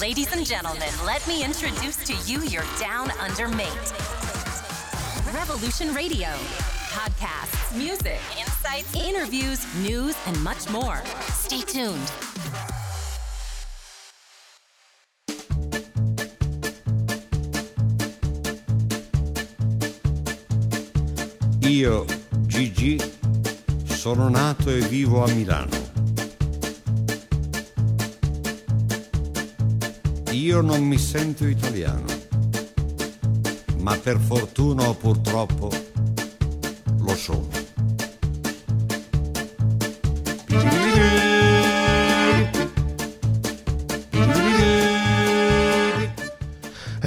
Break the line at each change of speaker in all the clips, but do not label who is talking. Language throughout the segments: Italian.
Ladies and gentlemen, let me introduce to you your down under mate. Revolution Radio. Podcasts, music, insights, interviews, news, and much more. Stay tuned.
Io, Gigi, sono nato e vivo a Milano. Io non mi sento italiano, ma per fortuna o purtroppo lo sono.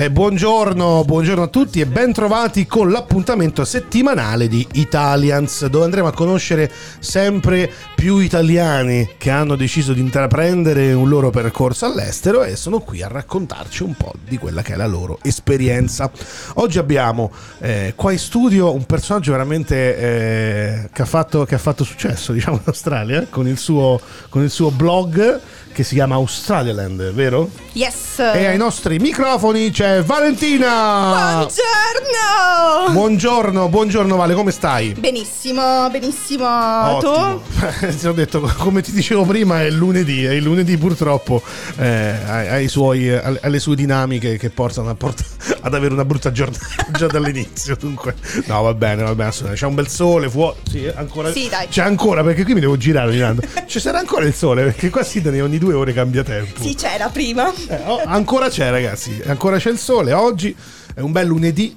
Eh, buongiorno, buongiorno a tutti e ben trovati con l'appuntamento settimanale di Italians, dove andremo a conoscere sempre più italiani che hanno deciso di intraprendere un loro percorso all'estero e sono qui a raccontarci un po' di quella che è la loro esperienza. Oggi abbiamo eh, qua in studio un personaggio veramente eh, che, ha fatto, che, ha fatto, successo, diciamo, in Australia, con il suo, con il suo blog che si chiama Australialand, vero?
Yes.
E ai nostri microfoni c'è Valentina.
Buongiorno.
Buongiorno, buongiorno Vale, come stai?
Benissimo, benissimo.
Ottimo.
Tu?
Ti ho detto, come ti dicevo prima, è lunedì e il lunedì purtroppo eh, suoi, ha, ha, le sue dinamiche che portano a port- ad avere una brutta giornata già dall'inizio. Dunque, no, va bene, va bene, c'è un bel sole fuori. Sì, ancora.
Sì, dai.
C'è ancora, perché qui mi devo girare ogni tanto. Ci sarà ancora il sole, perché qua si ne ogni due ore cambia tempo.
Sì, c'era prima.
Eh, oh, ancora c'è, ragazzi. Ancora c'è il sole. Oggi è un bel lunedì.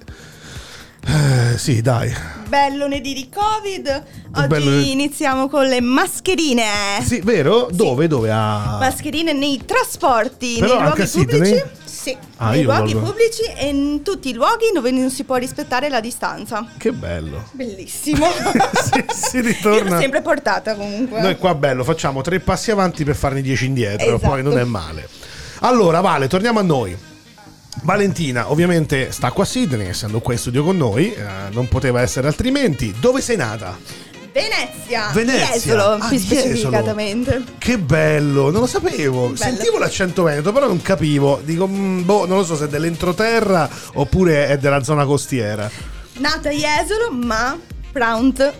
Eh, sì, dai.
Bel lunedì di Covid. Oggi bello... iniziamo con le mascherine.
Sì, vero? Dove? Dove?
Ah. Mascherine nei trasporti,
Però
nei luoghi pubblici.
Sì,
ah, nei luoghi voglio... pubblici e in tutti i luoghi dove non si può rispettare la distanza.
Che bello.
Bellissimo.
si, si ritorna.
Io l'ho sempre portata comunque.
Noi qua bello, facciamo tre passi avanti per farne dieci indietro, esatto. poi non è male. Allora, Vale, torniamo a noi. Valentina ovviamente sta qua a Sydney, essendo qua in studio con noi, eh, non poteva essere altrimenti. Dove sei nata?
Venezia,
Venezia.
Jesolo, ah, più specificatamente.
Che bello, non lo sapevo. Bello. Sentivo l'accento veneto, però non capivo. Dico, mh, boh, non lo so se è dell'entroterra oppure è della zona costiera.
Nata a Jesolo, ma Prount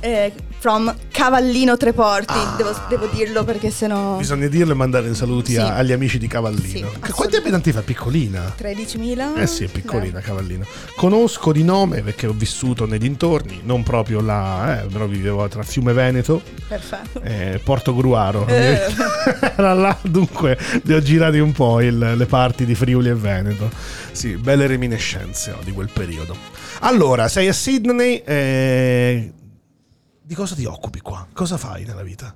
eh, from Cavallino Treporti. Ah. Devo, devo, dirlo perché sennò.
Bisogna dirlo e mandare i saluti sì. a, agli amici di Cavallino. Sì, Quanti abitanti fa? Piccolina?
13.000?
Eh sì, è piccolina no. Cavallino. Conosco di nome perché ho vissuto nei dintorni, non proprio là, eh, però vivevo tra Fiume Veneto.
Perfetto.
Eh, Porto Gruaro. Eh. Era là, dunque, li ho girati un po' il, le parti di Friuli e Veneto. Sì, belle reminiscenze oh, di quel periodo. Allora, sei a Sydney. Eh, di cosa ti occupi qua? Cosa fai nella vita?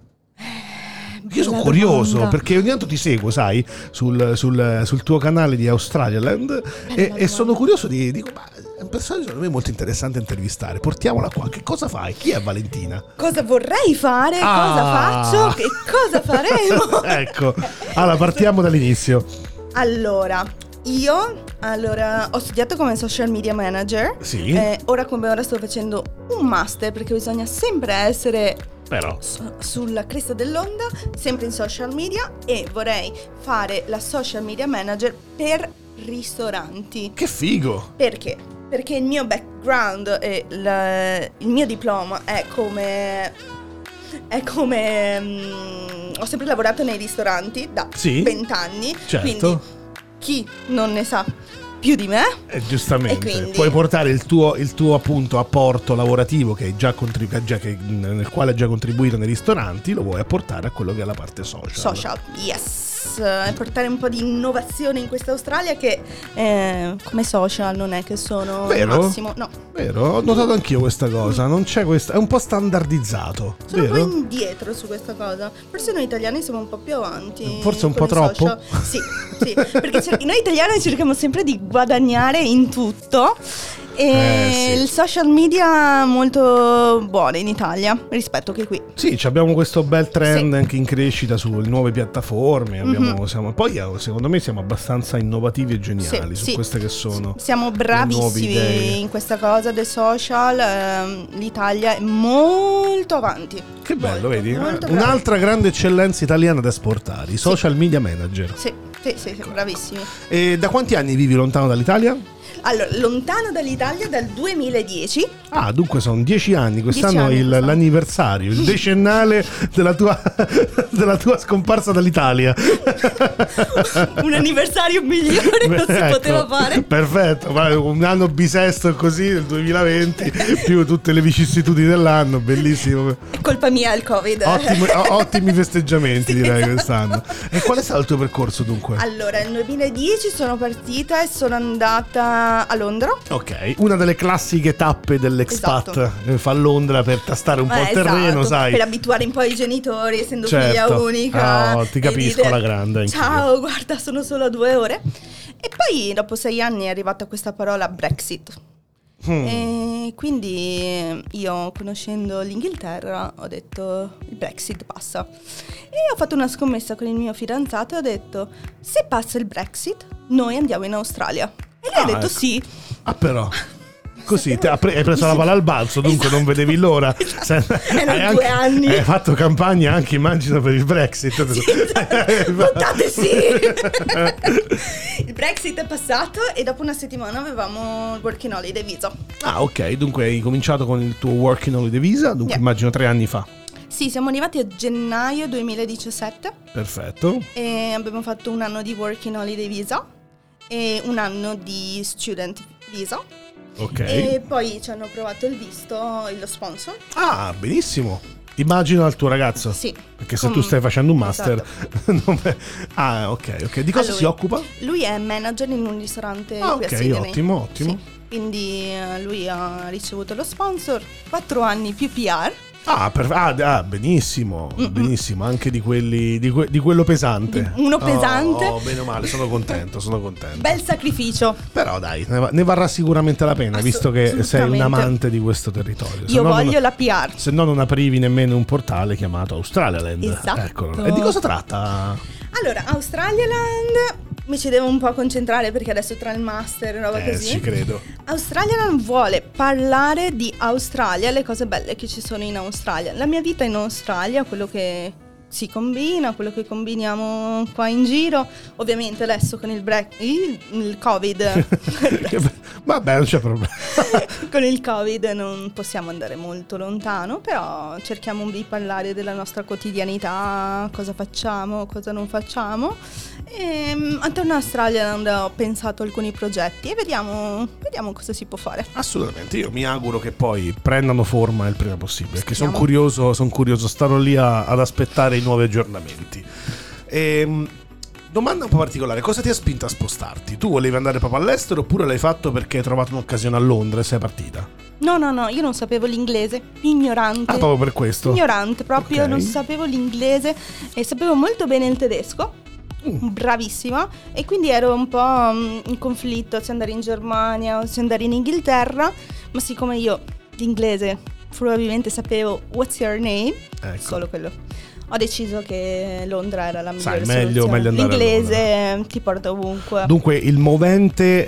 Io sono curioso domanda. perché ogni tanto ti seguo, sai, sul, sul, sul tuo canale di Australialand e, e, sono curioso di. Dico, ma è un personaggio secondo me molto interessante intervistare. Portiamola qua. Che cosa fai? Chi è Valentina?
Cosa vorrei fare? Ah. Cosa faccio? Che cosa faremo?
ecco, allora partiamo dall'inizio.
Allora, io allora, ho studiato come social media manager.
Sì.
Eh, ora come ora sto facendo un master perché bisogna sempre essere
però
su, sulla cresta dell'onda, sempre in social media e vorrei fare la social media manager per ristoranti.
Che figo!
Perché? Perché il mio background e il, il mio diploma è come è come um, ho sempre lavorato nei ristoranti da
sì,
20 anni
certo.
quindi chi non ne sa più di me.
Eh, giustamente, quindi... puoi portare il tuo, il tuo, appunto apporto lavorativo che già contribu- già che, nel quale hai già contribuito nei ristoranti, lo vuoi apportare a quello che è la parte social.
Social, yes e portare un po' di innovazione in questa Australia che eh, come social non è che sono
vero?
massimo. No.
Vero, ho notato anch'io questa cosa, non c'è questa, è un po' standardizzato.
Sono
vero?
un po' indietro su questa cosa. Forse noi italiani siamo un po' più avanti.
Forse un po' troppo?
Social. Sì, sì, perché noi italiani cerchiamo sempre di guadagnare in tutto E
Eh, sì.
il social media molto buono in Italia rispetto che qui.
Sì, abbiamo questo bel trend
Sì.
Anche in crescita sulle nuove piattaforme. abbiamo- siamo- poi eh, secondo me siamo abbastanza innovativi e geniali
Sì,
su queste che sono.
Siamo bravissimi in questa cosa dei social. ehm, L'Italia è molto avanti.
Che bello,
Molto,
vedi?
molto.
Un'altra grande eccellenza italiana da esportare, i social media manager.
Sì, sì, sì, sì, bravissimi.
E da quanti anni vivi lontano dall'Italia?
Allora, lontano dall'Italia dal 2010.
Ah, dunque sono dieci anni, quest'anno
Dieci anni
è il- l'anniversario, il decennale della tua, della tua scomparsa dall'Italia.
Un anniversario migliore non si
Ecco,
poteva fare.
Perfetto, un anno bisesto così nel 2020, più tutte le vicissitudini dell'anno, bellissimo.
È colpa mia il Covid.
Ottimi, ottimi festeggiamenti
Sì,
direi
esatto.
quest'anno. E qual è stato il tuo percorso dunque?
Allora, nel 2010 sono partita e sono andata a Londra.
Ok, una delle classiche tappe dell'expat
Esatto.
eh, fa a Londra per tastare un po'
Eh,
il terreno,
esatto,
sai.
Per abituare un po' i genitori, essendo
Certo.
figlia unica.
Oh, ti capisco
dire,
alla grande, anch'io.
Ciao, guarda, sono solo due ore. E poi dopo sei anni è arrivata questa parola Brexit.
Hmm.
E quindi eh, io, conoscendo l'Inghilterra, ho detto il Brexit passa. E ho fatto una scommessa con il mio fidanzato e ho detto: se passa il Brexit, noi andiamo in Australia. E lui
Ah,
ha detto
ecco.
sì.
Ah, però. Così te- hai pre- hai preso la palla al balzo, dunque non vedevi l'ora. Se-
Erano
hai
due anni.
Hai fatto campagna anche, immagino, per il Brexit.
esatto. Votate sì! il Brexit è passato e dopo una settimana avevamo il working holiday visa.
ah, ok, dunque hai cominciato con il tuo working holiday visa, dunque
Yeah.
immagino tre anni fa.
Sì, siamo arrivati a gennaio 2017
Perfetto.
e abbiamo fatto un anno di working holiday visa e un anno di student visa.
Ok.
E poi ci hanno approvato il visto, lo sponsor.
Ah, benissimo. Immagino al tuo ragazzo.
Sì.
Perché se
Com-
tu stai facendo un master...
Esatto.
ah, ok, ok. Di cosa
A lui.
si occupa?
Lui è manager in un ristorante
Ah, ok, ottimo, ottimo.
Sì. Quindi eh, lui ha ricevuto lo sponsor, 4 anni più PR.
Ah, per- ah, ah, benissimo, benissimo, anche di quelli di, que- di quello pesante.
Di- uno pesante.
Oh, bene o male, sono contento, sono contento.
Bel sacrificio.
Però dai, ne, va- ne varrà sicuramente la pena,
Assu-
visto che sei un amante di questo territorio. Se
Io
no
voglio
non,
la PR.
Se no non aprivi nemmeno un portale chiamato Australialand.
Esatto.
Eccolo. E di cosa tratta?
Allora, Australialand mi ci devo un po' concentrare perché adesso tra il master e roba
Eh,
così.
ci credo.
Australialand vuole parlare di Australia, le cose belle che ci sono in Australia. La mia vita in Australia, quello che si combina, quello che combiniamo qua in giro. Ovviamente adesso con il, break, il, Covid,
Vabbè, non c'è problema.
con il Covid non possiamo andare molto lontano, però cerchiamo di parlare della nostra quotidianità, cosa facciamo, cosa non facciamo. E mm, attorno a Australialand ho pensato alcuni progetti e vediamo, vediamo cosa si può fare.
Assolutamente, io mi auguro che poi prendano forma il prima possibile, perché sono curioso, son curioso, starò lì a- ad aspettare i nuovi aggiornamenti. Ehm, domanda un po' particolare, cosa ti ha spinto a spostarti? Tu volevi andare proprio all'estero oppure l'hai fatto perché hai trovato un'occasione a Londra e sei partita?
No, no, no, io non sapevo l'inglese, ignorante.
Ah, proprio per questo?
Ignorante, proprio
Ok.
non sapevo l'inglese e sapevo molto bene il tedesco.
Mm.
Bravissima e quindi ero un po' mm, in conflitto se andare in Germania o se andare in Inghilterra, ma siccome io l'inglese probabilmente sapevo what's your name,
Ecco.
solo quello. Ho deciso che Londra era la
Sai,
migliore
meglio-
soluzione.
meglio a
L'inglese ti porta ovunque.
Dunque, il movente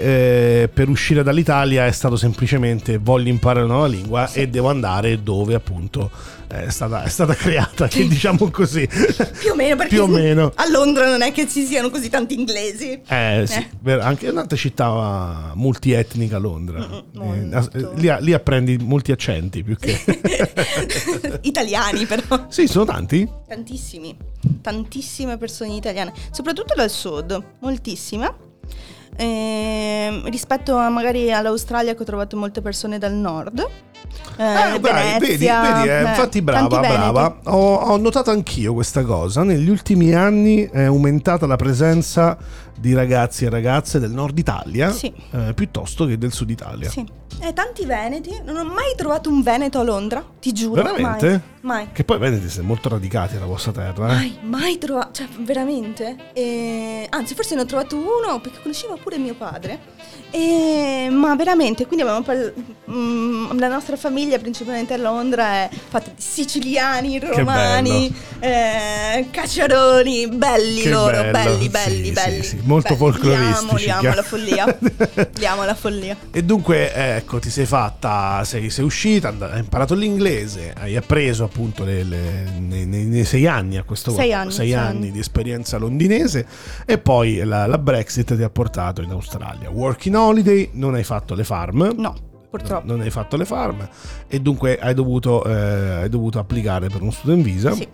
eh, per uscire dall'Italia è stato semplicemente voglio imparare una nuova lingua e devo andare dove appunto è stata, è stata creata, che diciamo così.
più o meno perché
Più o meno.
a Londra non è che ci siano così tanti inglesi.
Eh sì,
Eh.
vero, anche un'altra città multietnica Londra.
Mm,
Eh, lì, lì apprendi molti accenti più che...
Italiani però.
sì, sono tanti?
Tantissimi, tantissime persone italiane, soprattutto dal sud, moltissime. Ehm, rispetto a magari all'Australia che ho trovato molte persone dal nord. eh,
Eh, dai, vedi,
Venezia,
vedi, eh,
eh,
infatti brava, brava. Ho, ho notato anch'io questa cosa. Negli ultimi anni è aumentata la presenza di ragazzi e ragazze del nord Italia
Sì.
eh, piuttosto che del sud Italia.
Sì. Eh, tanti veneti, non ho mai trovato un veneto a Londra, ti giuro.
Veramente?
Mai. mai.
Che poi Veneti siete molto radicati alla vostra terra, eh?
Mai, mai trovato, cioè veramente. E- anzi, forse ne ho trovato uno perché conoscevo pure mio padre. E- ma veramente, quindi abbiamo parl- mm, la nostra famiglia principalmente a Londra è fatta di siciliani, romani, eh, cacciaroni, belli
Che
loro,
bello.
belli, belli,
Sì,
belli.
sì, molto
belli.
folcloristici,
Li amo, li amo
chiaro.
la follia. li amo la follia.
E dunque, ecco, ti sei fatta, sei, sei uscita, hai imparato l'inglese, hai appreso appunto le- le- nei, nei- sei anni a questo
Sei
punto,
anni,
sei
sei
anni
anni.
di esperienza londinese e poi la, la Brexit ti ha portato in Australia. Working holiday, non hai fatto le farm.
No, purtroppo.
Non hai fatto le farm e dunque hai dovuto, eh, hai dovuto applicare per uno student visa.
Sì.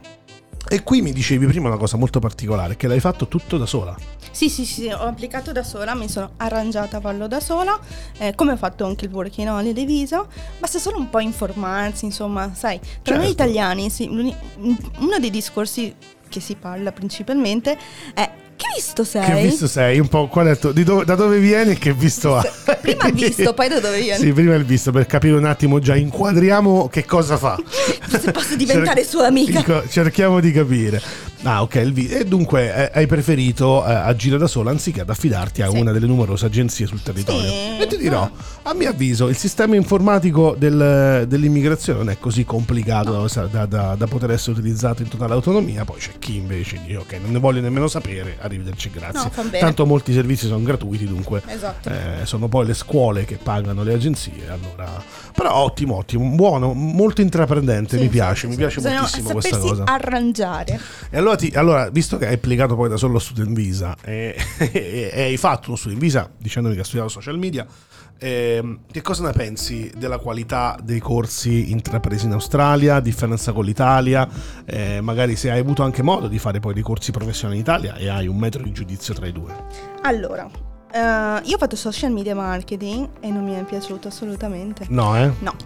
E qui mi dicevi prima una cosa molto particolare, che l'hai fatto tutto da sola.
Sì, sì, sì, ho applicato da sola, mi sono arrangiata a farlo da sola, eh, come ho fatto anche il working holiday visa, basta solo un po' informarsi, insomma, sai, tra noi
Certo.
italiani, sì, uno dei discorsi che si parla principalmente è che visto sei?
Che visto sei? Un po' qual è tuo- dove- da dove vieni e che visto hai?
Prima il visto, poi da dove vieni?
Sì, prima il visto per capire un attimo già, inquadriamo che cosa fa.
Se posso diventare sua amica.
Cerchiamo di capire. Ah, ok, il e dunque eh, hai preferito eh, agire da sola anziché ad affidarti a
Sì.
una delle numerose agenzie sul territorio.
Sì.
E ti dirò, a mio avviso, il sistema informatico del- dell'immigrazione non è così complicato da, da- da- da poter essere utilizzato in totale autonomia. Poi c'è chi invece dice, ok, non ne voglio nemmeno sapere, arrivederci, grazie.
No.
Tanto molti servizi sono gratuiti, dunque
Esatto.
eh, sono poi le scuole che pagano le agenzie. Allora, però ottimo, ottimo, buono, molto intraprendente,
Sì,
mi piace, mi piace moltissimo questa cosa.
arrangiare.
E allora, ti- allora, visto che hai applicato poi da solo student visa e, e- e hai fatto uno student visa dicendomi che hai studiato social media, ehm, che cosa ne pensi della qualità dei corsi intrapresi in Australia, differenza con l'Italia? Eh, magari se hai avuto anche modo di fare poi dei corsi professionali in Italia e hai un metro di giudizio tra i due.
Allora, eh, io ho fatto social media marketing e non mi è piaciuto assolutamente.
No, eh?
No,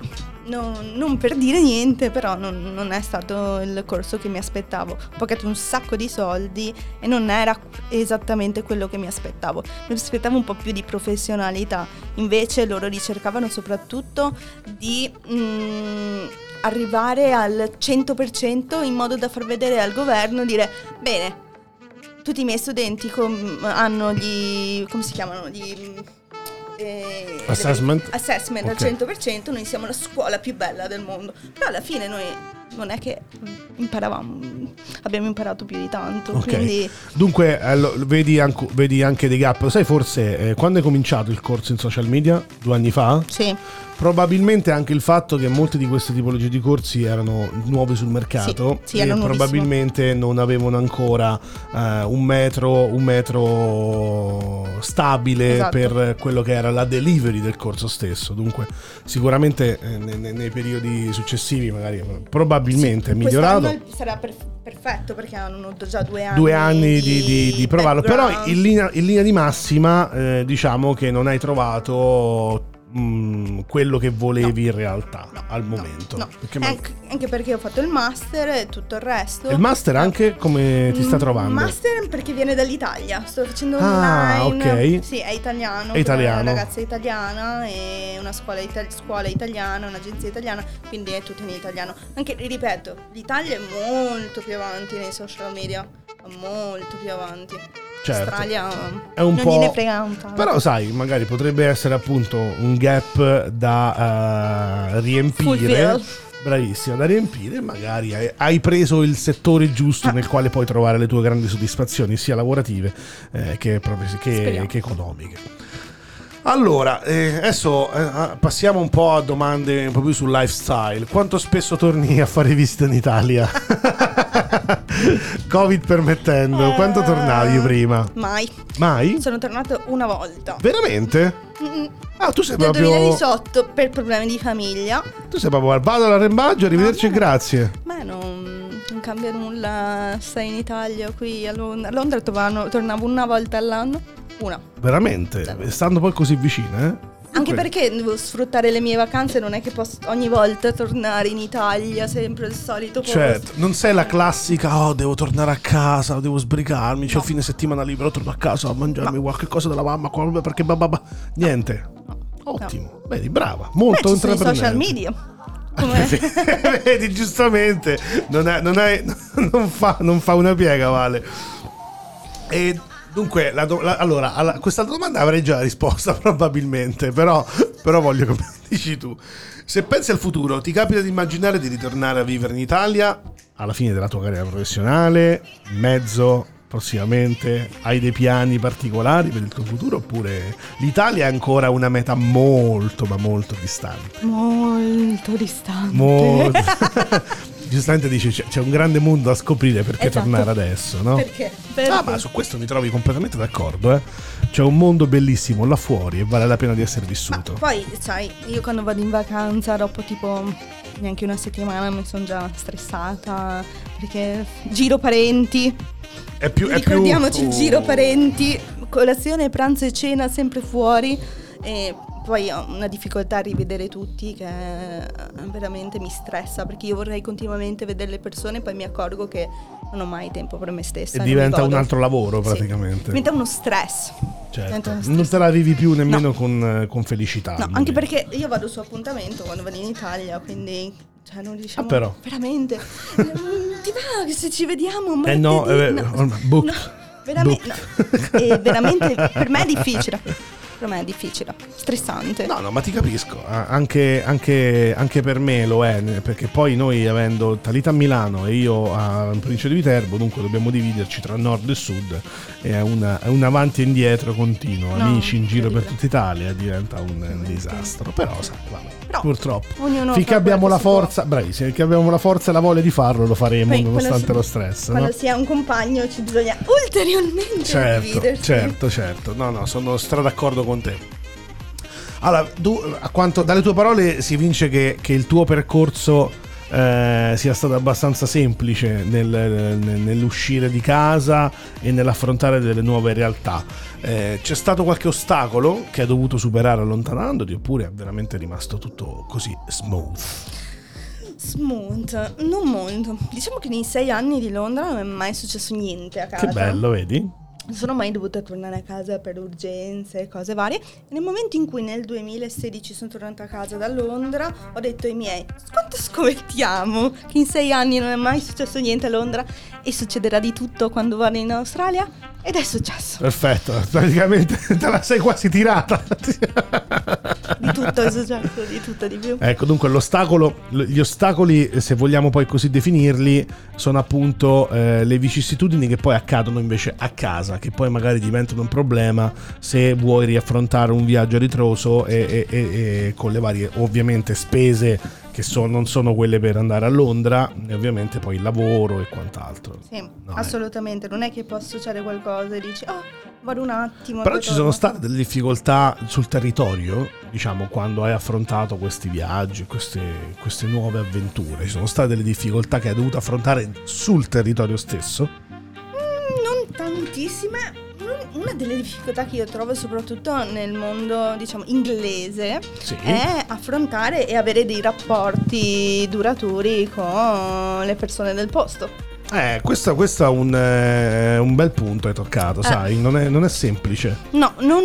no, non per dire niente, però non, non è stato il corso che mi aspettavo. Ho pagato un sacco di soldi e non era esattamente quello che mi aspettavo. Mi aspettavo un po' più di professionalità. Invece loro ricercavano soprattutto di mm, arrivare al 100% in modo da far vedere al governo dire bene. Tutti i miei studenti com- hanno gli. come si chiamano? Gli. Eh,
Assessment?
assessment
Ok.
al 100%, noi siamo la scuola più bella del mondo. Però alla fine noi non è che imparavamo, abbiamo imparato più di tanto.
Ok.
Quindi
Dunque, eh, lo- vedi, anche, vedi anche dei gap. Sai, forse eh, quando è cominciato il corso in social media? Due anni fa?
sì,
Probabilmente anche il fatto che molte di queste tipologie di corsi erano nuove sul mercato
Sì, sì,
e probabilmente non avevano ancora eh, un metro, un metro stabile
Esatto.
per quello che era la delivery del corso stesso. Dunque, sicuramente eh, ne- ne- nei, periodi successivi, magari eh, probabilmente è migliorato.
sarà per- perfetto perché hanno già due anni.
Due anni di, di- di provarlo, però in linea, in linea di massima eh, diciamo che non hai trovato mh, quello che volevi in realtà
No,
al
no,
momento.
no.
Perché ma-
Anche, anche perché ho fatto il master e tutto il resto.
il master anche come ti sta
Mm,
trovando?
Master perché viene dall'Italia, sto facendo
Ah,
online.
ok.
Sì, è italiano.
È italiano.
Una ragazza italiana e una scuola, ita- scuola italiana, un'agenzia italiana, quindi è tutto in italiano. Anche, ripeto, l'Italia è molto più avanti nei social media, molto più avanti.
Certo.
L'Australia
È un
non
po'-
gliene frega un tanto.
Però sai, magari potrebbe essere appunto un gap da eh, riempire. Bravissima, da riempire. Magari hai, preso il settore giusto
Ah.
nel quale puoi trovare le tue grandi soddisfazioni, sia lavorative eh, che, proprio- che- che economiche. Allora, eh, adesso eh, ah, passiamo un po' a domande un po' più sul lifestyle. Quanto spesso torni a fare visite in Italia? Covid permettendo, quanto
Eh,
tornavi prima?
Mai.
Mai?
Sono tornato una volta.
Veramente?
Mm,
Ah, tu sei
Nel
proprio.
2018 per problemi di famiglia.
Tu sei proprio vado all'arrembaggio, arrivederci e grazie.
Beh, non, non cambia nulla. Stai in Italia, qui a Londra. A Londra tornavo una volta all'anno. Una.
Veramente, stando poi così vicine, eh?
Anche perché devo sfruttare le mie vacanze, non è che posso ogni volta tornare in Italia, sempre il solito posto.
Certo, non sei la classica, oh devo tornare a casa, devo sbrigarmi, c'è il fine settimana libero, torno a casa a mangiarmi qualche cosa della mamma, perché bababa. Niente. Ottimo, vedi, brava,
Beh,
molto
ci sono i social
intraprendente.
media.
Vedi, giustamente, non, è- non è- non fa, non fa una piega, Vale. E dunque, la do- la- allora, alla- questa domanda avrei già risposta probabilmente, però, però voglio che dici tu. Se pensi al futuro, ti capita di immaginare di ritornare a vivere in Italia alla fine della tua carriera professionale, in mezzo, prossimamente? Hai dei piani particolari per il tuo futuro oppure l'Italia è ancora una meta molto, ma molto distante?
Molto distante.
Molto. Giustamente dice c'è, c'è un grande mondo da scoprire perché
Esatto.
tornare adesso, no?
Perché? Perché?
Ah, ma su questo mi trovi completamente d'accordo, eh. C'è un mondo bellissimo là fuori e vale la pena di essere vissuto.
Poi, sai, io quando vado in vacanza, dopo tipo neanche una settimana, mi sono già stressata perché giro parenti.
È più, è più-
Ricordiamoci il giro parenti, colazione, pranzo e cena sempre fuori. E poi ho una difficoltà a rivedere tutti che eh, veramente mi stressa perché io vorrei continuamente vedere le persone e poi mi accorgo che non ho mai tempo per me stessa.
E diventa un altro lavoro
Sì.
praticamente.
Diventa uno stress.
Certo. Non te la vivi più nemmeno con, con felicità.
No, anche perché io vado su appuntamento quando vado in Italia, quindi cioè non riusciamo
Ah, però.
veramente. Mm, Ti va che se ci vediamo
Eh no,
martedì?
eh, ormai, book.
no, veramente,
Book.
no. E veramente per me è difficile. Per me è difficile, stressante.
No, no, ma ti capisco, anche, anche- anche per me lo è, perché poi noi avendo Talita a Milano e io a in provincia di Viterbo, dunque dobbiamo dividerci tra nord e sud, è, una- è un avanti e indietro continuo,
No,
amici in giro per tutta Italia, diventa un, un disastro, però sai, vabbè,
Però
purtroppo. Finché abbiamo la forza, bravissimi, finché abbiamo la forza e la voglia di farlo lo faremo
Poi,
nonostante
si-
lo stress. no?
Quando si è un compagno ci bisogna ulteriormente
Certo,
dividersi.
certo, certo. No, no, sono stra d'accordo con te. Allora, tu, a quanto, dalle tue parole si vince che, che il tuo percorso eh, sia stato abbastanza semplice nel- nel- nell'uscire di casa e nell'affrontare delle nuove realtà. Eh, c'è stato qualche ostacolo che hai dovuto superare allontanandoti oppure è veramente rimasto tutto così smooth?
Smooth, non molto. Diciamo che nei sei anni di Londra non è mai successo niente a casa.
Che bello, vedi?
Non sono mai dovuta tornare a casa per urgenze e cose varie. Nel momento in cui nel 2016 sono tornata a casa da Londra, ho detto ai miei: quanto scommettiamo che in sei anni non è mai successo niente a Londra e succederà di tutto quando vado in Australia? Ed è successo.
Perfetto, praticamente te la sei quasi tirata.
Di tutto successo, di tutto di più.
Ecco, dunque l'ostacolo, gli ostacoli, se vogliamo poi così definirli, sono appunto eh, le vicissitudini che poi accadono invece a casa, che poi magari diventano un problema se vuoi riaffrontare un viaggio a ritroso e, e- e- e con le varie ovviamente spese che so- non sono quelle per andare a Londra e ovviamente poi il lavoro e quant'altro.
Sì,
No, eh.
assolutamente. Non è che posso associare qualcosa e dici, oh, vado un attimo.
Però ci sono
torno."
state delle difficoltà sul territorio, diciamo, quando hai affrontato questi viaggi, queste, queste nuove avventure. Ci sono state delle difficoltà che hai dovuto affrontare sul territorio stesso?
Tantissime. Un- Una delle difficoltà che io trovo soprattutto nel mondo, diciamo, inglese
Sì.
è affrontare e avere dei rapporti duraturi con le persone del posto.
Eh, questo, questo è un, eh, un bel punto hai toccato, sai, non è, non è semplice.
No, non,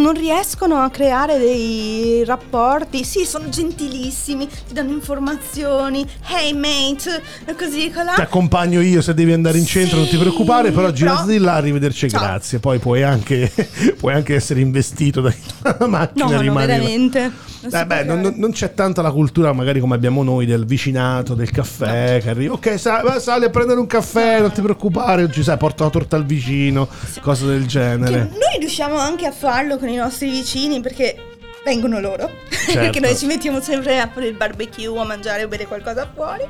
non riescono a creare dei rapporti. Sì, sono gentilissimi, ti danno informazioni. Hey mate, così colà.
Ti accompagno io se devi andare in centro, non ti preoccupare, però
però-
di là, arrivederci,
Ciao.
grazie. Poi puoi anche, puoi anche essere investito da una macchina
No, no, veramente.
Eh beh, non, non c'è tanta la cultura magari come abbiamo noi del vicinato, del caffè che arriva. Ok, sa- va, sali a prendere un caffè, non ti preoccupare, oggi sai, porta la torta al vicino, cose del
Che
genere.
noi riusciamo anche a farlo con i nostri vicini perché vengono loro.
Certo.
perché noi ci mettiamo sempre a fare il barbecue, a mangiare o bere qualcosa fuori.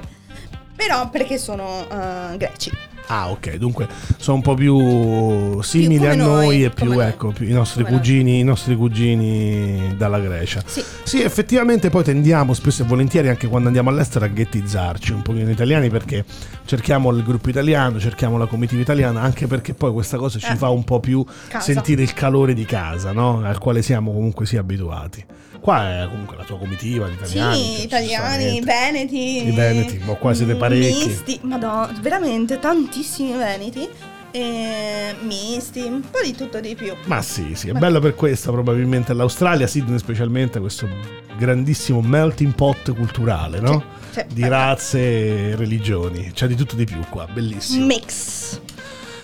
Però perché sono eh, greci.
Ah, ok, dunque sono un po' più simili
come
a noi,
noi,
e più, ecco, più i nostri cugini, i nostri cugini dalla Grecia.
Sì.
Sì, effettivamente poi tendiamo spesso e volentieri anche quando andiamo all'estero a ghettizzarci un pochino italiani perché cerchiamo il gruppo italiano, cerchiamo la comitiva italiana, anche perché poi questa cosa ci
Eh.
fa un po' più
Casa.
sentire il calore di casa, no? Al quale siamo comunque sì abituati. Qua è comunque la tua comitiva, gli italiani.
Sì,
cioè,
italiani, veneti.
I veneti, ma qua siete parecchi.
Misti, madonna, veramente tantissimi veneti. E misti, un po' di tutto di più.
Ma sì, sì, è bello per questo probabilmente l'Australia, Sydney specialmente, questo grandissimo melting pot culturale, no?
Sì, sì,
Di razze e religioni, c'è di tutto di più qua, bellissimo.
Mix.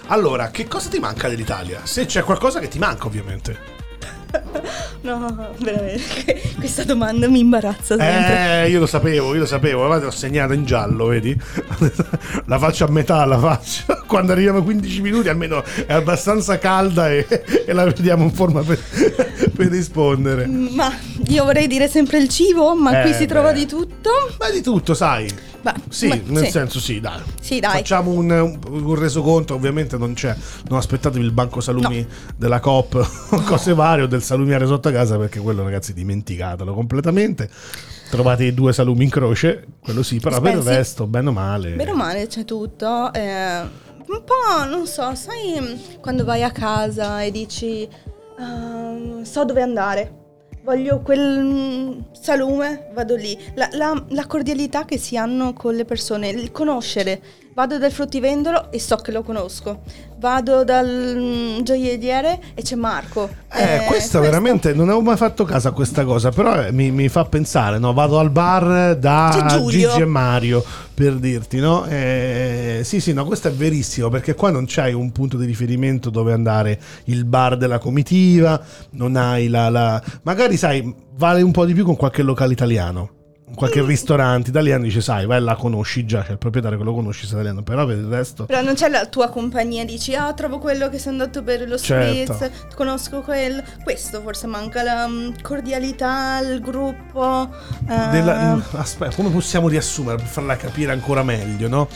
Allora, che cosa ti manca dell'Italia? Se c'è qualcosa che ti manca, ovviamente.
No, veramente. Questa domanda mi imbarazza sempre.
Eh, io lo sapevo, io lo sapevo, guarda, l'ho segnata in giallo, vedi? la faccio a metà, la faccio. Quando arriviamo a 15 minuti almeno è abbastanza calda e, e la vediamo in forma per, per rispondere.
Ma io vorrei dire sempre il cibo, ma
Eh,
qui si trova
beh.
di tutto.
Ma di tutto, sai.
Beh,
Sì,
ma-
nel
sì.
senso sì, dai.
Sì, dai.
Facciamo un, un- resoconto, ovviamente non c'è. Non aspettatevi il banco salumi della Coop o cose varie o del salumiere sotto casa perché quello ragazzi dimenticatelo completamente. Trovate i due salumi in croce, quello sì, però per il
Spensi.
resto, bene o male.
Bene o male c'è tutto. eh, un po', non so, sai quando vai a casa e dici "Ah, so dove andare. Voglio quel mm, salume, vado lì. La, la- la cordialità che si hanno con le persone, il conoscere. Vado dal fruttivendolo e so che lo conosco. Vado dal mm, gioielliere e c'è Marco.
Eh, questo veramente non avevo mai fatto caso a questa cosa, però eh, mi, mi fa pensare, no? Vado al bar da
C'è Giulio.
Gigi e Mario per dirti, no? Eh, sì, sì, no, questo è verissimo perché qua non c'hai un punto di riferimento dove andare il bar della comitiva, non hai la, la- magari sai, vale un po' di più con qualche locale italiano. Qualche
Mm.
ristorante italiano dice, sai, vai là, conosci già, c'è il proprietario che lo conosci, sei italiano, però per il resto...
Però non c'è la tua compagnia, dici, ah, trovo quello che sono andato per lo
Certo.
spritz, conosco quello. Questo forse manca la mm, cordialità, il gruppo. eh,
della- aspetta, come possiamo riassumere per farla capire ancora meglio, no?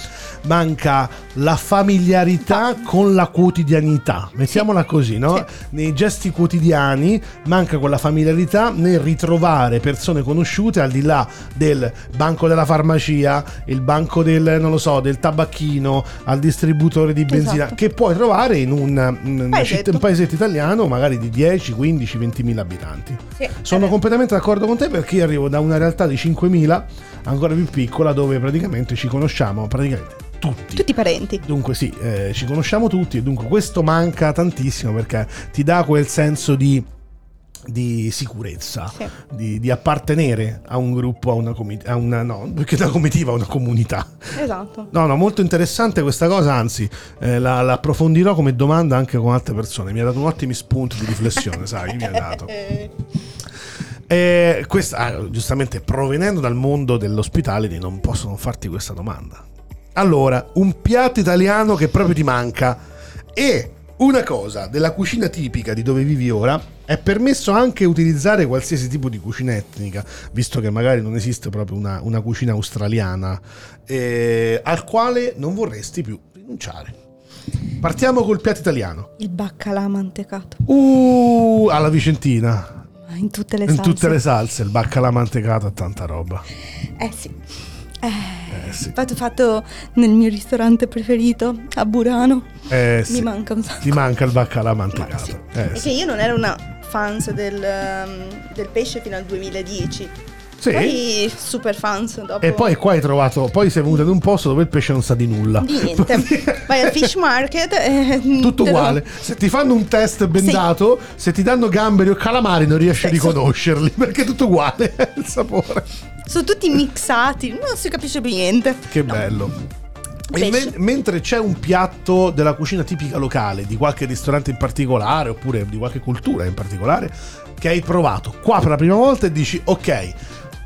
Manca la familiarità con la quotidianità, mettiamola così, no?
Sì.
Nei gesti quotidiani manca quella familiarità nel ritrovare persone conosciute al di là del banco della farmacia, il banco del, non lo so, del tabacchino, al distributore di benzina,
Esatto.
che puoi trovare in un,
Paesetto.
città- un paesetto italiano magari di 10, 15, 20 mila abitanti.
sì,
Sono
eh,
completamente d'accordo con te perché io arrivo da una realtà di 5.000 ancora più piccola dove praticamente ci conosciamo praticamente tutti.
Tutti i parenti.
Dunque sì, eh, ci conosciamo tutti e dunque questo manca tantissimo perché ti dà quel senso di, di sicurezza,
Sì.
di, di appartenere a un gruppo, a una comitiva, a una, no, perché la comitiva è una comunità.
Esatto.
No, no, molto interessante questa cosa, anzi eh, la, la approfondirò come domanda anche con altre persone, mi ha dato un ottimo spunto di riflessione, sai, mi ha dato.
Eh,
E questa, ah, giustamente, provenendo dal mondo dell'ospitality, non posso non farti questa domanda. Allora, un piatto italiano che proprio ti manca e una cosa della cucina tipica di dove vivi ora è permesso anche utilizzare qualsiasi tipo di cucina etnica, visto che magari non esiste proprio una, una cucina australiana, eh, al quale non vorresti più rinunciare. Partiamo col piatto italiano.
il baccalà mantecato.
Uh, alla Vicentina.
In tutte le
In
salse.
tutte le salse, il baccalà mantecato e tanta roba.
Eh sì. Eh,
Eh sì.
Fatto, fatto nel mio ristorante preferito, a Burano.
Eh, sì.
Mi manca un sacco.
Ti manca il baccalà
Ma
mantecato.
sì.
Eh, sì.
io non ero una fans del, um, del pesce fino al 2010.
Sì.
Poi super fans dopo.
E poi qua hai trovato, poi sei venuto in un posto dove il pesce non sa di nulla.
Di niente. Vai al fish market e
Tutto
lo-
uguale. Se ti fanno un test bendato, se ti danno gamberi o calamari non riesci a
Sì, so-
riconoscerli perché è tutto uguale il sapore.
Sono tutti mixati, non si capisce più niente.
Che
No.
bello. Men- mentre c'è un piatto della cucina tipica locale, di qualche ristorante in particolare, oppure di qualche cultura in particolare, che hai provato qua per la prima volta e dici ok,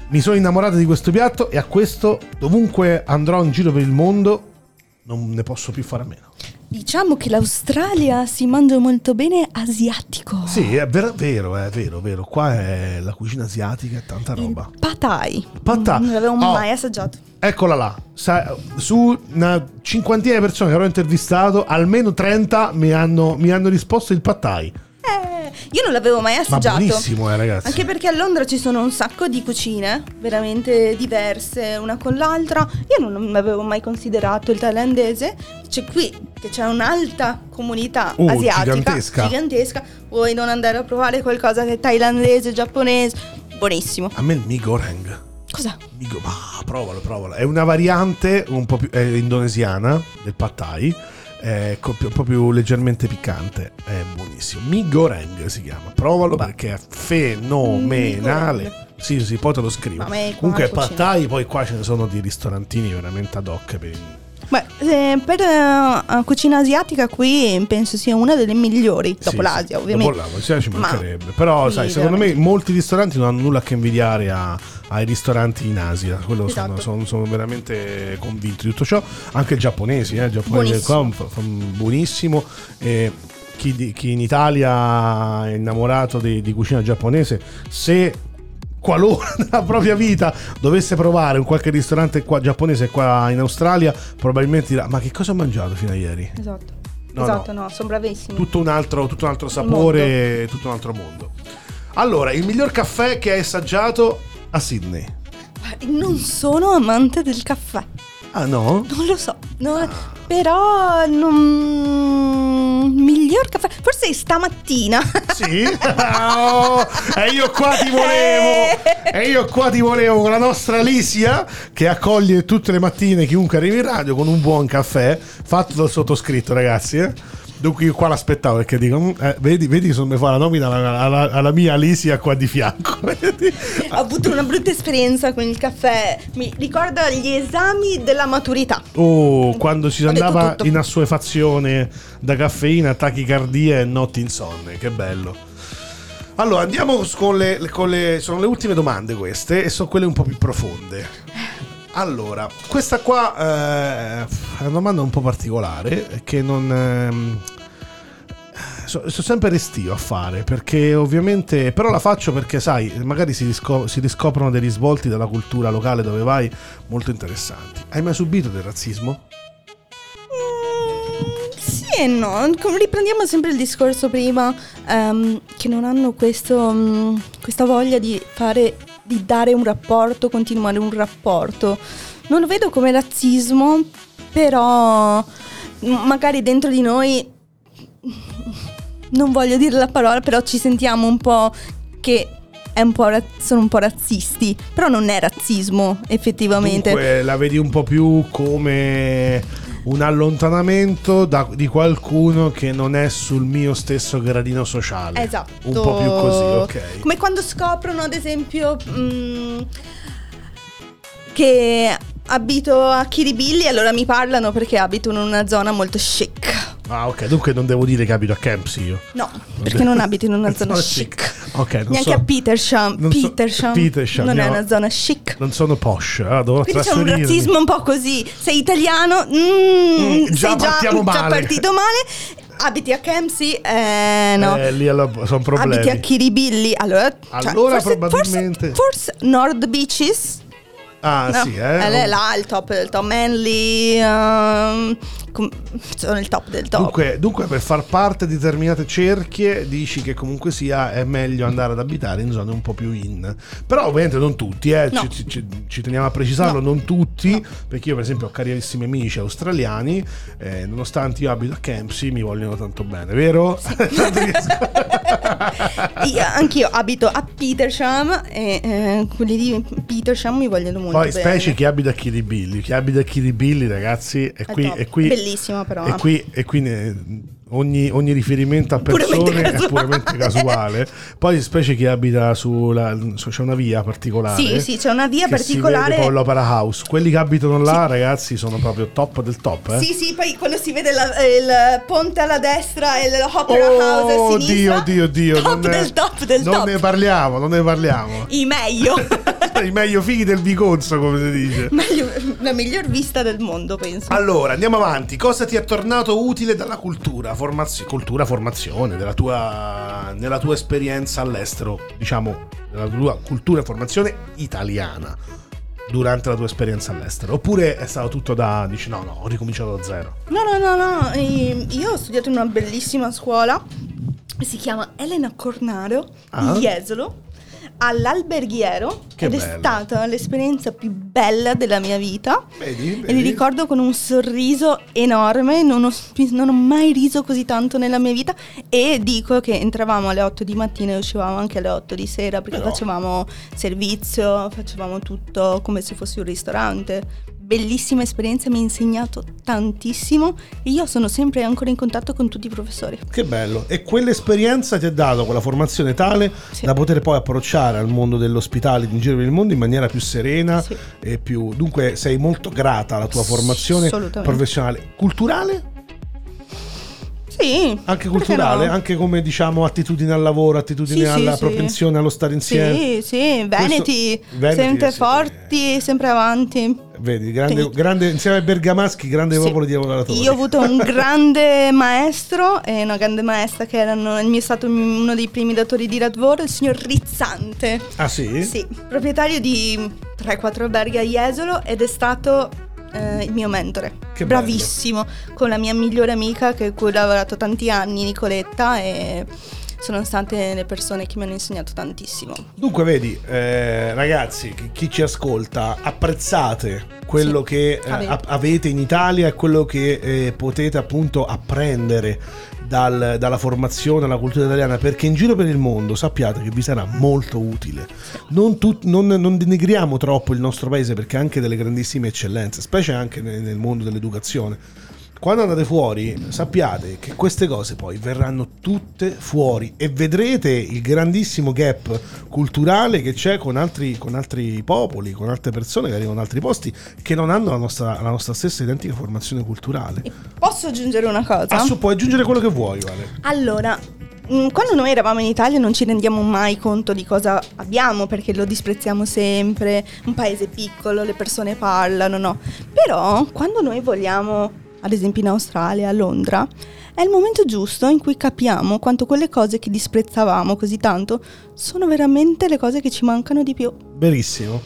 mi sono innamorato di questo piatto e a questo dovunque andrò in giro per il mondo non ne posso più fare a meno.
Diciamo che l'Australia si mangia molto bene asiatico.
Sì, è ver- vero, è vero, vero. Qua è la cucina asiatica, è tanta roba.
Il Pad Thai.
Pad Thai.
Non l'avevo
Oh.
mai assaggiato.
Eccola là. Sa- su una cinquantina di persone che avrò intervistato, almeno 30 mi hanno, mi hanno risposto il pad thai.
Eh, io non l'avevo mai
Ma
assaggiato.
buonissimo, eh, ragazzi.
Anche perché a Londra ci sono un sacco di cucine veramente diverse una con l'altra. Io non avevo mai considerato il thailandese. C'è qui che c'è un'alta comunità
Oh,
asiatica
gigantesca.
gigantesca. Vuoi non andare a provare qualcosa che è thailandese, giapponese? Buonissimo.
A me il mi goreng.
Cos'è?
Mi go- ah, provalo, provalo. È una variante un po' più è indonesiana del pad thai. Po' più leggermente piccante. È buonissimo. Mi goreng si chiama. Provalo perché è fenomenale. Sì, sì, poi te lo scrivo. Comunque, pad thai, poi qua ce ne sono di ristorantini veramente ad hoc per il
Beh, eh, per eh, cucina asiatica qui penso sia una delle migliori, dopo
Sì,
l'Asia
sì,
ovviamente.
Dopo l'Asia ci
Ma-
mancherebbe. Però,
sì,
sai, secondo me
veramente.
molti ristoranti non hanno nulla a che invidiare a- ai ristoranti in Asia. Quello sono,
Esatto.
sono- sono veramente convinto di tutto ciò. Anche i giapponesi, eh, il giapponese
Buonissimo.
qua fa- fa buonissimo. E chi, di- chi in Italia è innamorato di, di cucina giapponese, se qualora nella propria vita dovesse provare un qualche ristorante qua, giapponese qua in Australia, probabilmente dirà: Ma che cosa ho mangiato fino a ieri?
Esatto.
No,
esatto, no, sono bravissimi.
tutto un altro, tutto un altro sapore, tutto un altro mondo. Allora, il miglior caffè che hai assaggiato a Sydney?
Non sono amante del caffè.
Ah no?
Non lo so, non- però non... miglior caffè, forse stamattina.
Sì? Oh, e io qua ti volevo! E io qua ti volevo con la nostra Alicia che accoglie tutte le mattine chiunque arrivi in radio con un buon caffè fatto dal sottoscritto, ragazzi. eh. Dunque io qua l'aspettavo perché dico, "Mm, eh, vedi, vedi se mi fa la nomina alla, alla- alla mia Alicia qua di fianco.
Ho avuto una brutta esperienza con il caffè, mi ricorda gli esami della maturità.
Oh, quando si
Ho detto
andava
tutto.
in assuefazione da caffeina, tachicardia e notti insonne, che bello. Allora, andiamo con le, con le- Sono le ultime domande queste e sono quelle un po' più profonde. Allora, questa qua eh, è una domanda un po' particolare che non... so- sono sempre restio a fare perché ovviamente però la faccio perché sai magari si, risco- si riscoprono dei risvolti della cultura locale dove vai molto interessanti hai mai subito del razzismo?
Mm, Sì e no, riprendiamo sempre il discorso prima, ehm, che non hanno questo, mm, questa voglia di fare, di dare un rapporto, continuare un rapporto. Non lo vedo come razzismo, però magari dentro di noi, non voglio dire la parola, però ci sentiamo un po' che un po' ra- sono un po' razzisti, però non è razzismo effettivamente.
Dunque la vedi un po' più come un allontanamento da- di qualcuno che non è sul mio stesso gradino sociale.
Esatto.
Un po' più così, ok.
Come quando scoprono, ad esempio, mm, che abito a Kiribili, allora mi parlano perché abito in una zona molto chic.
Ah, ok, dunque non devo dire che abito a Kempsey io.
No, perché non abito in una zona
No,
chic.
Ok, non
Neanche
so-
a Petersham.
non so-
Petersham,
Petersham,
non è
no.
una zona chic.
Non sono posh, allora dovrò
Quindi c'è un razzismo un po' così. Sei italiano, mm,
Mm, già
sei già,
partiamo
già
male.
partito male. Abiti a Kempsey? Eh no.
Eh, lì sono problemi.
Abiti a Kiribili? Allora, cioè,
Allora
forse,
probabilmente-
Forse, forse Nord Beaches?
Ah,
No,
sì, eh.
È là il top del top. Manly. ehm, com- sono il top del top.
Dunque, dunque, per far parte di determinate cerchie dici che comunque sia è meglio andare ad abitare in zone un po' più in. Però ovviamente non tutti, eh,
No.
ci, ci- ci- teniamo a precisarlo,
No.
non tutti, perché io per esempio ho carissimi amici australiani, eh, nonostante io abito a Kempsey mi vogliono tanto bene, vero? Riesco-
Io- anch'io abito a Petersham e eh, quelli di Petersham mi vogliono molto
Poi
bene.
specie chi abita a Kiribili, chi abita a Kiribili ragazzi, è qui, è qui
Bellissimo però.
E qui, e qui ne- ogni, ogni riferimento a persone
Puramente
è puramente casuale. Poi, specie chi abita sulla. su- c'è una via particolare.
Sì, sì, c'è una via
si
particolare.
vede poi l'Opera House. Quelli che abitano là, ragazzi, sono proprio top del top. Eh?
Sì, sì, poi quando si vede la- il ponte alla destra e l'Opera House a
Oh,
sinistra.
Dio, Dio, Dio.
Top
non
del top del
non
top.
ne parliamo, non ne parliamo.
I meglio.
I meglio fighi del Viconzo, come si dice.
Meglio- La miglior vista del mondo, penso.
Allora, andiamo avanti. Cosa ti è tornato utile dalla cultura? Formazio- cultura, formazione, della tua, nella tua esperienza all'estero, diciamo, nella tua cultura e formazione italiana durante la tua esperienza all'estero? Oppure è stato tutto da, dici no, no, ho ricominciato da zero?
No, no, no, no. eh, Io ho studiato in una bellissima scuola. Si chiama Elena Cornaro
Ah.
di Jesolo. All'alberghiero
Che
ed è
bello.
stata l'esperienza più bella della mia vita
Vedi,
e
vedi?
li ricordo con un sorriso enorme non ho, non ho mai riso così tanto nella mia vita e dico che entravamo alle 8 di mattina e uscivamo anche alle 8 di sera perché
Però-
facevamo servizio, facevamo tutto come se fosse un ristorante bellissima esperienza, mi ha insegnato tantissimo e io sono sempre ancora in contatto con tutti i professori.
Che bello. E quell'esperienza ti ha dato quella formazione tale
Sì.
da poter poi approcciare al mondo dell'ospitale in giro per il mondo in maniera più serena
Sì.
e più... Dunque sei molto grata alla tua formazione professionale. Culturale?
Sì.
Anche culturale,
no?
anche come diciamo attitudine al lavoro, attitudine
Sì, sì,
alla
sì.
propensione allo stare insieme.
Sì, sì, Veneti,
Veneti,
sempre
sì,
forti, sempre avanti.
Vedi, grande, grande- insieme ai bergamaschi, grande
Sì.
popolo di lavoratori.
Io ho avuto un grande maestro e una grande maestra che erano, il mio è stato uno dei primi datori di lavoro, il signor Rizzante.
Ah sì?
Sì, proprietario di 3-4 alberghi a Jesolo ed è stato eh, il mio mentore.
Che bello.
Bravissimo, con la mia migliore amica che cui ho lavorato tanti anni, Nicoletta, e sono state le persone che mi hanno insegnato tantissimo.
Dunque, vedi, eh, ragazzi, chi- ci ascolta, apprezzate quello
Sì,
che eh,
avete.
ap- avete in Italia e quello che eh, potete appunto apprendere dal- dalla formazione alla cultura italiana, perché in giro per il mondo sappiate che vi sarà molto utile. Non, tut- non- non denigriamo troppo il nostro paese perché ha anche delle grandissime eccellenze, specie anche nel- nel mondo dell'educazione. Quando andate fuori sappiate che queste cose poi verranno tutte fuori e vedrete il grandissimo gap culturale che c'è con altri, con altri popoli, con altre persone che arrivano da altri posti che non hanno la nostra, la nostra stessa identica formazione culturale.
E posso aggiungere una cosa?
Assu, puoi aggiungere quello che vuoi, Vale.
Allora, mm, quando noi eravamo in Italia non ci rendiamo mai conto di cosa abbiamo perché lo disprezziamo sempre, un paese piccolo, le persone parlano, no? Però quando noi vogliamo, ad esempio in Australia, a Londra, è il momento giusto in cui capiamo quanto quelle cose che disprezzavamo così tanto sono veramente le cose che ci mancano di più.
Verissimo.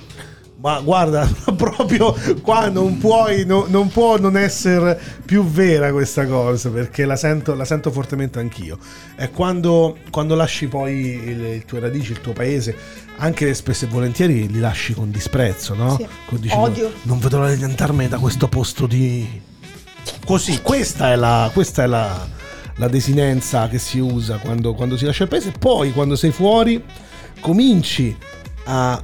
Ma guarda, proprio qua non puoi, no- non può non essere più vera questa cosa, perché la sento, la sento fortemente anch'io. È quando, quando lasci poi il, il tue radici, il tuo paese, anche spesso e volentieri li lasci con disprezzo, no?
Sì.
Con- dici,
Odio.
"No, Non vedo l'ora di andarmene da questo posto di... Così, questa è la... Questa è la la desinenza che si usa quando, quando si lascia il paese, poi quando sei fuori cominci a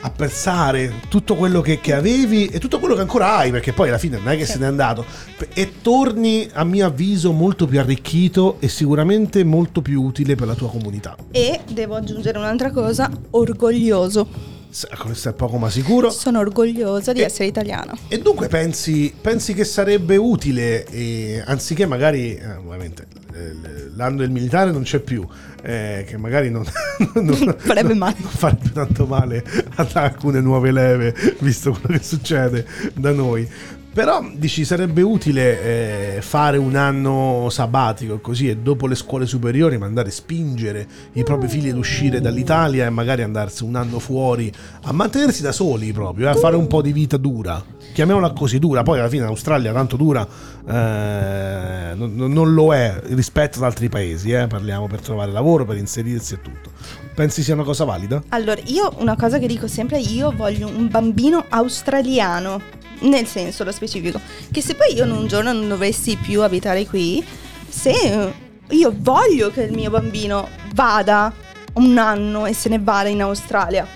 apprezzare tutto quello che, che avevi e tutto quello che ancora hai, perché poi alla fine non è che
Sì.
se n'è andato, e torni a mio avviso molto più arricchito e sicuramente molto più utile per la tua comunità.
E devo aggiungere un'altra cosa, orgoglioso.
Questo è poco ma sicuro.
Sono orgogliosa di
E-
essere italiana.
E dunque pensi, pensi che sarebbe utile, eh, anziché magari, eh, ovviamente eh, l'anno del militare non c'è più, eh, che magari non, non-
Farebbe
non-
male.
non farebbe tanto male ad alcune nuove leve, visto quello che succede da noi. Però dici sarebbe utile eh, fare un anno sabbatico così e dopo le scuole superiori mandare spingere i propri figli ad uscire dall'Italia e magari andarsi un anno fuori a mantenersi da soli proprio, eh, a fare un po' di vita dura. Chiamiamola così dura, poi alla fine l'Australia tanto dura eh, non, non- non lo è rispetto ad altri paesi, eh, parliamo per trovare lavoro, per inserirsi e tutto. Pensi sia una cosa valida?
Allora, io una cosa che dico sempre, io voglio un bambino australiano, nel senso lo specifico, che se poi io in un giorno non dovessi più abitare qui, se eh, io voglio che il mio bambino vada un anno e se ne vada in Australia,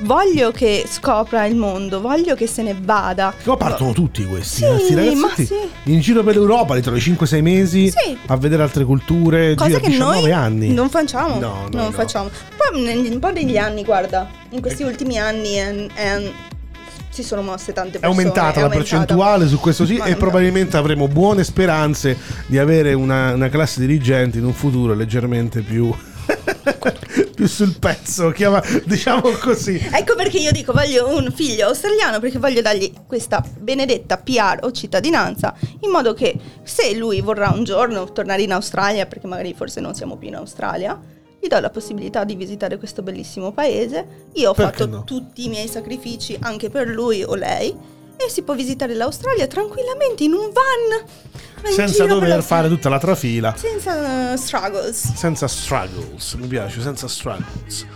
voglio che scopra il mondo, voglio che se ne vada.
Come partono tutti questi?
Sì,
eh, sti
ma
ragazzetti
sì.
in giro per l'Europa, li trovi 5-6 mesi
Sì.
a vedere altre culture,
Cosa che
19
noi
anni.
non facciamo.
No, noi
non
no.
facciamo. Poi un po' negli anni, guarda, in questi ultimi anni è- è- si sono mosse tante
È
persone.
aumentata la percentuale su questo sì
Ma
e
no.
probabilmente avremo buone speranze di avere una, una classe dirigente in un futuro leggermente più, più sul pezzo, chiama- diciamo così.
Ecco perché io dico voglio un figlio australiano perché voglio dargli questa benedetta PR o cittadinanza in modo che se lui vorrà un giorno tornare in Australia perché magari forse non siamo più in Australia gli do la possibilità di visitare questo bellissimo paese io ho
Perché
fatto
no?
tutti i miei sacrifici anche per lui o lei e si può visitare l'Australia tranquillamente in un van va in
Senza dover fare tutta la trafila.
senza uh, struggles
Senza struggles, mi piace, senza struggles.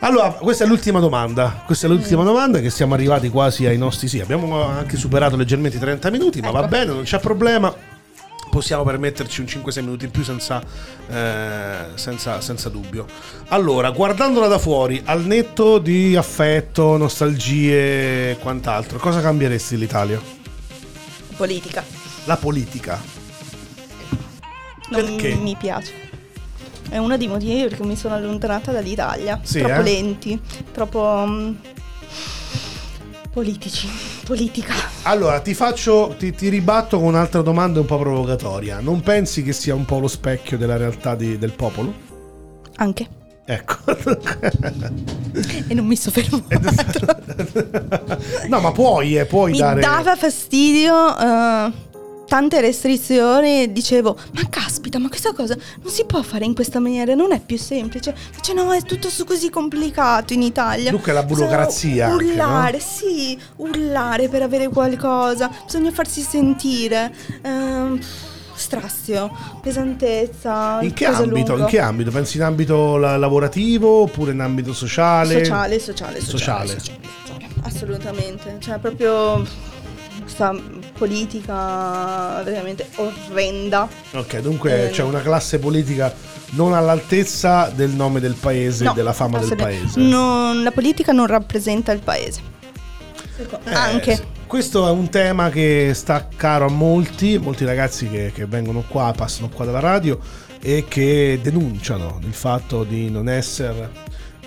Allora, questa è l'ultima domanda. Questa è l'ultima domanda che siamo arrivati quasi ai nostri sì. Abbiamo anche superato leggermente i 30 minuti, ma va
Ecco.
bene, non c'è problema. Possiamo permetterci un 5-6 minuti in più senza, eh, senza, senza dubbio. Allora, guardandola da fuori, al netto di affetto, nostalgie e quant'altro, cosa cambieresti dell'Italia?
politica
La politica.
non
Perché?
mi piace. È uno dei motivi perché mi sono allontanata dall'Italia.
Sì,
troppo
eh?
lenti, troppo mm, politici, politica.
Allora, ti faccio, ti, ti ribatto con un'altra domanda un po' provocatoria. Non pensi che sia un po' lo specchio della realtà di- del popolo?
Anche.
Ecco.
E non mi soffermo
no, ma puoi, eh, puoi
mi
dare...
dava fastidio eh, tante restrizioni. Dicevo, ma caspita, ma questa cosa non si può fare in questa maniera, non è più semplice. Dice, no, è tutto così complicato in Italia.
Dunque la
Bisogna
burocrazia anche, no?
Urlare, sì, urlare per avere qualcosa. Bisogna farsi sentire. Ehm, strazio, pesantezza.
In che ambito? In che ambito? Pensi in ambito la- lavorativo oppure in ambito sociale?
Sociale, sociale, sociale,
Sociale.
sociale, sociale. Assolutamente. Cioè, proprio questa politica veramente orrenda.
Ok, dunque
Eh,
c'è una classe politica non all'altezza del nome del paese,
No,
della fama del paese.
Non- la politica non rappresenta il paese.
Eh,
Anche.
Questo è un tema che sta caro a molti, molti ragazzi che, che vengono qua, passano qua dalla radio e che denunciano il fatto di non essere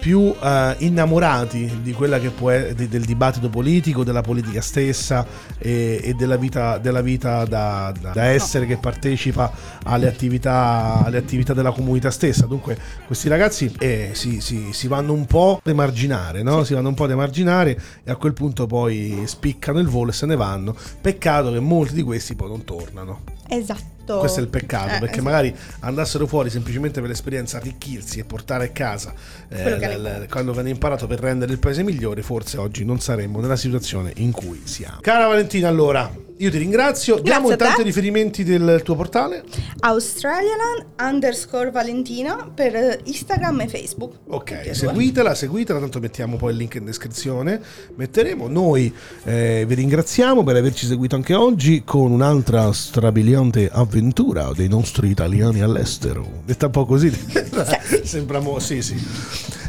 più eh, innamorati di quella che può è- di- del dibattito politico, della politica stessa e, e della vita, della vita da, da- da essere che partecipa alle attività, alle attività della comunità stessa. Dunque questi ragazzi eh, si, si- si vanno un po' a demarginare, no? si vanno un po' a demarginare e a quel punto poi spiccano il volo e se ne vanno. Peccato che molti di questi poi non tornano.
Esatto.
Questo è il peccato,
Eh,
perché
esatto.
magari andassero fuori semplicemente per l'esperienza, arricchirsi e portare a casa eh,
Quello che
l- l- quando hanno imparato per rendere il paese migliore, forse oggi non saremmo nella situazione in cui siamo. Cara Valentina, allora, io ti ringrazio. Diamo
a
intanto i riferimenti del tuo portale.
Australian underscore Valentina per eh, Instagram e Facebook.
Ok, seguitela, seguitela, tanto mettiamo poi il link in descrizione. Metteremo. Noi eh, vi ringraziamo per averci seguito anche oggi con un'altra strabiliante avventura dei nostri italiani all'estero. Detta un po' così, sembra mo- sì, sì.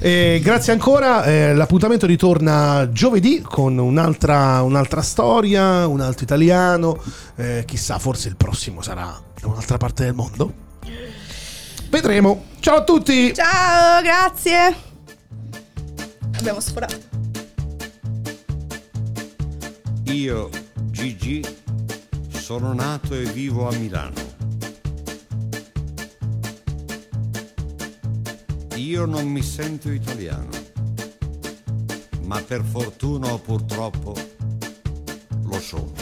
E grazie ancora, eh, l'appuntamento ritorna giovedì con un'altra, un'altra storia, un altro italiano. Eh, chissà, forse il prossimo sarà da un'altra parte del mondo. Vedremo. Ciao a tutti!
Ciao, grazie. Abbiamo sforato.
Io, Gigi, sono nato e vivo a Milano. Io non mi sento italiano, ma per fortuna o purtroppo lo sono.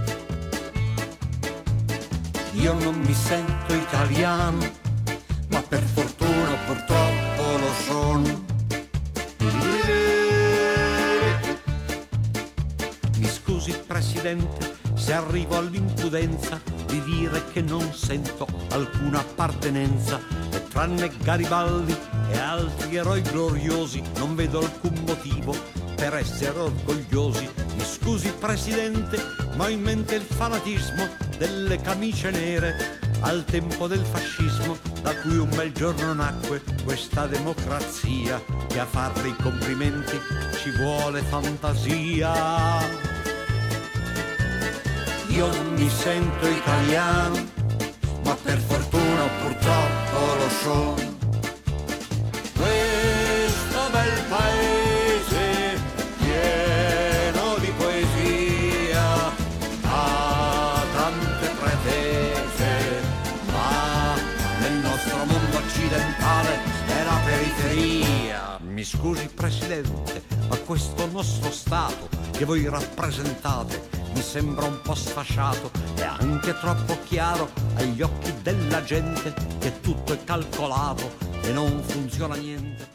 Io non mi sento italiano, ma per fortuna purtroppo lo sono. Mi scusi Presidente se arrivo all'impudenza di dire che non sento alcuna appartenenza e tranne Garibaldi e altri eroi gloriosi non vedo alcun motivo per essere orgogliosi. Mi scusi Presidente, ma ho in mente il fanatismo delle camicie nere al tempo del fascismo, da cui un bel giorno nacque questa democrazia, che a farle i complimenti ci vuole fantasia. Io mi sento italiano, ma per fortuna purtroppo lo sono. Mi scusi Presidente, ma questo nostro Stato che voi rappresentate mi sembra un po' sfasciato e anche troppo chiaro agli occhi della gente che tutto è calcolato e non funziona niente.